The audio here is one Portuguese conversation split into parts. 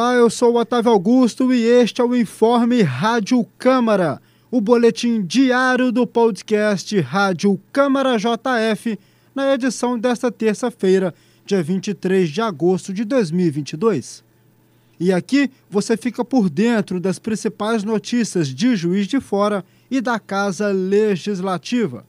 eu sou o Otávio Augusto e este é o Informe Rádio Câmara, o boletim diário do podcast Rádio Câmara JF, na edição desta terça-feira, dia 23 de agosto de 2022. E aqui você fica por dentro das principais notícias de Juiz de Fora e da Casa Legislativa.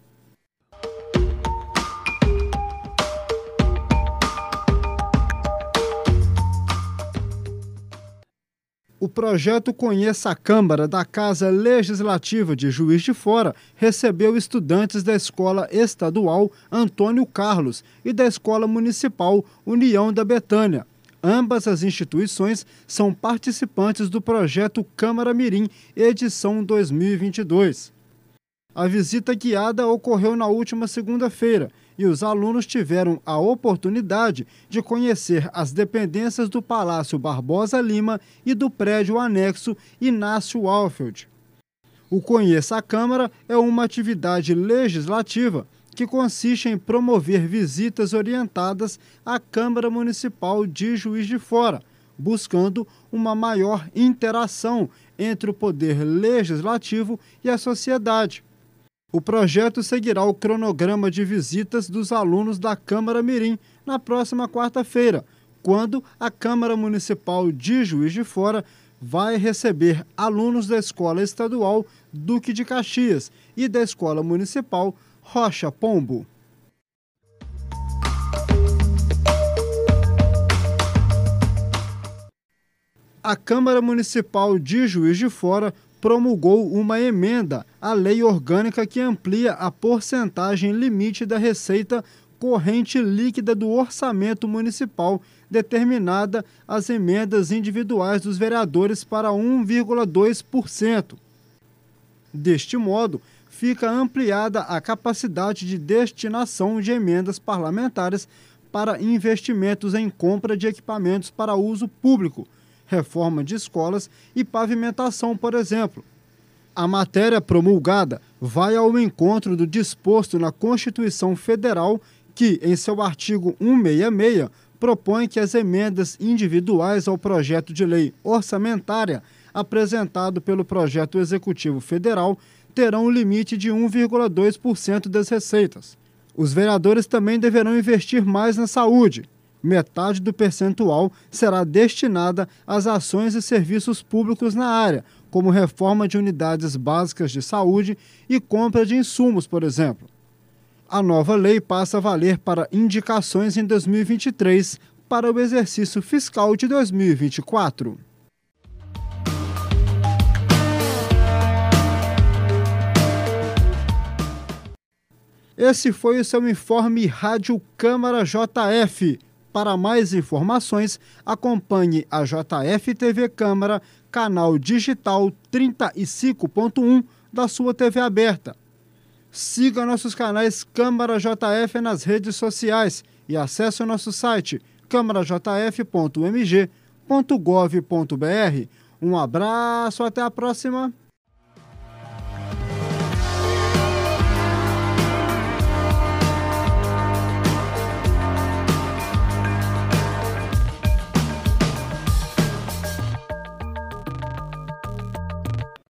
O projeto Conheça a Câmara da Casa Legislativa de Juiz de Fora recebeu estudantes da Escola Estadual Antônio Carlos e da Escola Municipal União da Betânia. Ambas as instituições são participantes do projeto Câmara Mirim, edição 2022. A visita guiada ocorreu na última segunda-feira e os alunos tiveram a oportunidade de conhecer as dependências do Palácio Barbosa Lima e do prédio anexo Inácio Alfeld. O Conheça a Câmara é uma atividade legislativa que consiste em promover visitas orientadas à Câmara Municipal de Juiz de Fora, buscando uma maior interação entre o poder legislativo e a sociedade. O projeto seguirá o cronograma de visitas dos alunos da Câmara Mirim na próxima quarta-feira, quando a Câmara Municipal de Juiz de Fora vai receber alunos da Escola Estadual Duque de Caxias e da Escola Municipal Rocha Pombo. A Câmara Municipal de Juiz de Fora promulgou uma emenda à lei orgânica que amplia a porcentagem limite da receita corrente líquida do orçamento municipal, determinada as emendas individuais dos vereadores para 1,2%. Deste modo, fica ampliada a capacidade de destinação de emendas parlamentares para investimentos em compra de equipamentos para uso público reforma de escolas e pavimentação, por exemplo. A matéria promulgada vai ao encontro do disposto na Constituição Federal, que, em seu artigo 166, propõe que as emendas individuais ao projeto de lei orçamentária apresentado pelo projeto executivo federal terão um limite de 1,2% das receitas. Os vereadores também deverão investir mais na saúde, metade do percentual será destinada às ações e serviços públicos na área, como reforma de unidades básicas de saúde e compra de insumos, por exemplo. A nova lei passa a valer para indicações em 2023 para o exercício fiscal de 2024. Esse foi o seu informe Rádio Câmara JF. Para mais informações, acompanhe a JF TV Câmara, canal digital 35.1 da sua TV aberta. Siga nossos canais Câmara JF nas redes sociais e acesse o nosso site câmarajf.mg.gov.br. Um abraço, até a próxima!